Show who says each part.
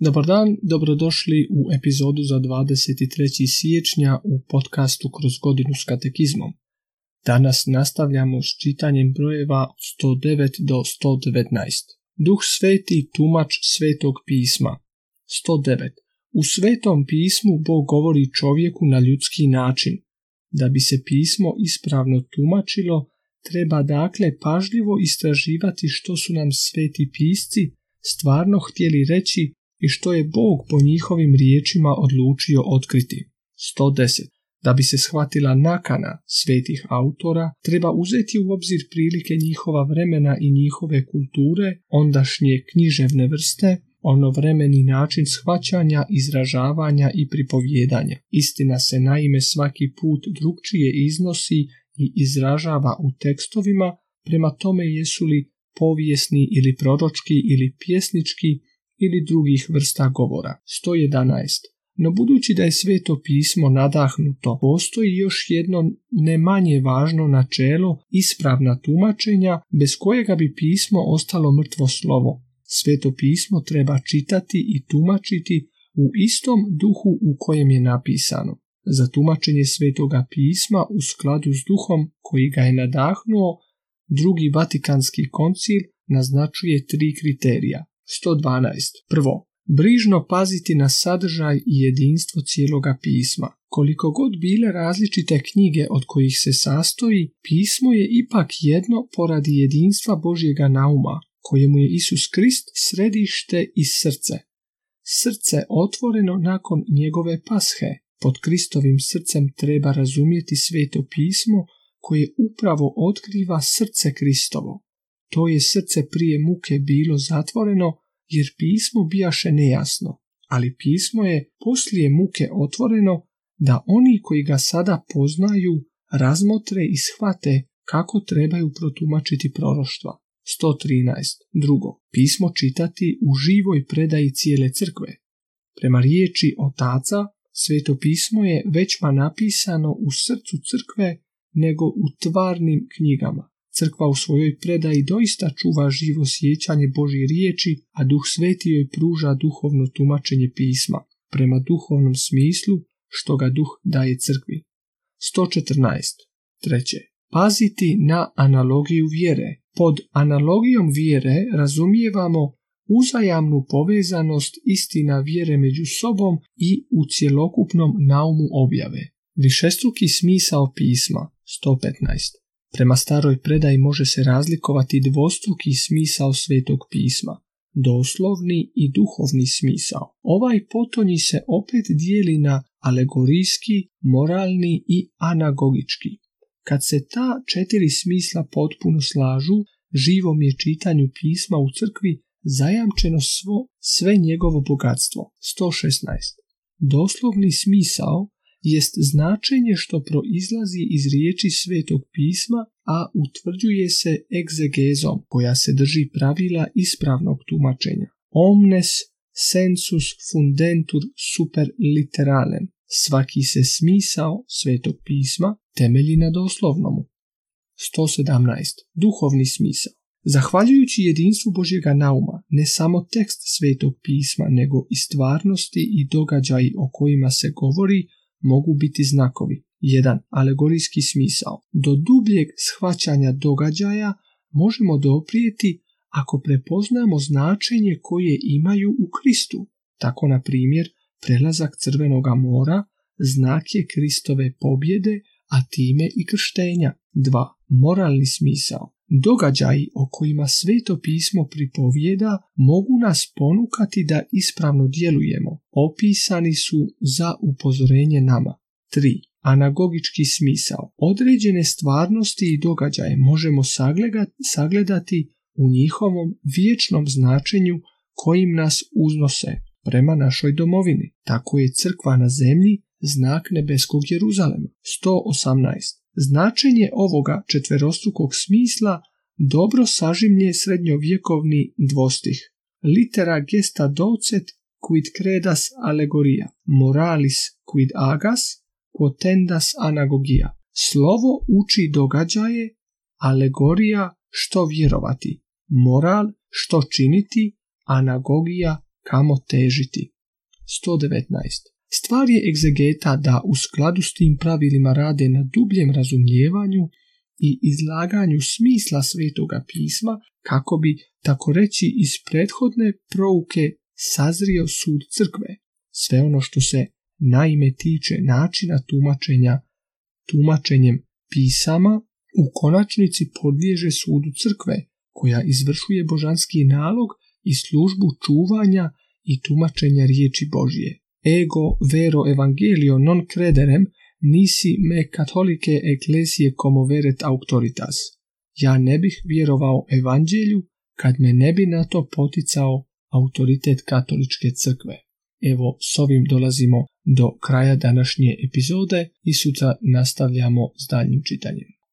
Speaker 1: Dobar dan, dobrodošli u epizodu za 23. siječnja u podcastu Kroz godinu s katekizmom. Danas nastavljamo s čitanjem brojeva od 109 do 119. Duh sveti tumač svetog pisma. 109. U svetom pismu Bog govori čovjeku na ljudski način. Da bi se pismo ispravno tumačilo, treba dakle pažljivo istraživati što su nam sveti pisci stvarno htjeli reći i što je Bog po njihovim riječima odlučio otkriti. 110. Da bi se shvatila nakana svetih autora, treba uzeti u obzir prilike njihova vremena i njihove kulture, ondašnje književne vrste, ono vremeni način shvaćanja, izražavanja i pripovjedanja. Istina se naime svaki put drugčije iznosi i izražava u tekstovima, prema tome jesu li povijesni ili proročki ili pjesnički ili drugih vrsta govora. 111. No budući da je sveto pismo nadahnuto, postoji još jedno ne manje važno načelo ispravna tumačenja bez kojega bi pismo ostalo mrtvo slovo. Sveto pismo treba čitati i tumačiti u istom duhu u kojem je napisano. Za tumačenje svetoga pisma u skladu s duhom koji ga je nadahnuo, drugi vatikanski koncil naznačuje tri kriterija. 112. Prvo, brižno paziti na sadržaj i jedinstvo cijeloga pisma. Koliko god bile različite knjige od kojih se sastoji, pismo je ipak jedno poradi jedinstva Božjega nauma, kojemu je Isus Krist središte i srce. Srce otvoreno nakon njegove pashe. Pod Kristovim srcem treba razumjeti sveto pismo koje upravo otkriva srce Kristovo. To je srce prije muke bilo zatvoreno, jer pismo bijaše nejasno, ali pismo je poslije muke otvoreno da oni koji ga sada poznaju razmotre i shvate kako trebaju protumačiti proroštva. 113. Drugo, pismo čitati u živoj predaji cijele crkve. Prema riječi otaca, sveto pismo je većma napisano u srcu crkve nego u tvarnim knjigama. Crkva u svojoj predaji doista čuva živo sjećanje Božje riječi, a Duh Sveti joj pruža duhovno tumačenje pisma, prema duhovnom smislu što ga Duh daje crkvi. 114. Treće. Paziti na analogiju vjere. Pod analogijom vjere razumijevamo uzajamnu povezanost istina vjere među sobom i u cjelokupnom naumu objave. Višestruki smisao pisma 115. Prema staroj predaji može se razlikovati dvostruki smisao svetog pisma, doslovni i duhovni smisao. Ovaj potonji se opet dijeli na alegorijski, moralni i anagogički. Kad se ta četiri smisla potpuno slažu, živom je čitanju pisma u crkvi zajamčeno svo, sve njegovo bogatstvo. 116. Doslovni smisao jest značenje što proizlazi iz riječi svetog pisma, a utvrđuje se egzegezom koja se drži pravila ispravnog tumačenja. Omnes sensus fundentur super literalem. Svaki se smisao svetog pisma temelji na doslovnomu. 117. Duhovni smisao. Zahvaljujući jedinstvu Božjega nauma, ne samo tekst svetog pisma, nego i stvarnosti i događaji o kojima se govori, mogu biti znakovi. Jedan alegorijski smisao. Do dubljeg shvaćanja događaja možemo doprijeti ako prepoznamo značenje koje imaju u Kristu. Tako, na primjer, prelazak crvenoga mora znak je Kristove pobjede, a time i krštenja. 2. Moralni smisao. Događaji o kojima sveto pismo pripovjeda mogu nas ponukati da ispravno djelujemo. Opisani su za upozorenje nama. 3. Anagogički smisao. Određene stvarnosti i događaje možemo sagledati u njihovom vječnom značenju kojim nas uznose prema našoj domovini. Tako je crkva na zemlji znak nebeskog Jeruzalema. 118. Značenje ovoga četverostrukog smisla dobro sažimlje srednjovjekovni dvostih. Litera gesta docet quid credas allegoria, moralis quid agas, quotendas anagogia. Slovo uči događaje, alegorija što vjerovati, moral što činiti, anagogija kamo težiti. 119. Stvar je egzegeta da u skladu s tim pravilima rade na dubljem razumijevanju i izlaganju smisla svetoga pisma kako bi, tako reći, iz prethodne prouke sazrio sud crkve. Sve ono što se naime tiče načina tumačenja tumačenjem pisama u konačnici podliježe sudu crkve koja izvršuje božanski nalog i službu čuvanja i tumačenja riječi Božje. Ego vero evangelio non crederem nisi me katolike eklesije como veret autoritas. Ja ne bih vjerovao evanđelju kad me ne bi na to poticao autoritet katoličke crkve. Evo, s ovim dolazimo do kraja današnje epizode i sutra nastavljamo s daljnjim čitanjem.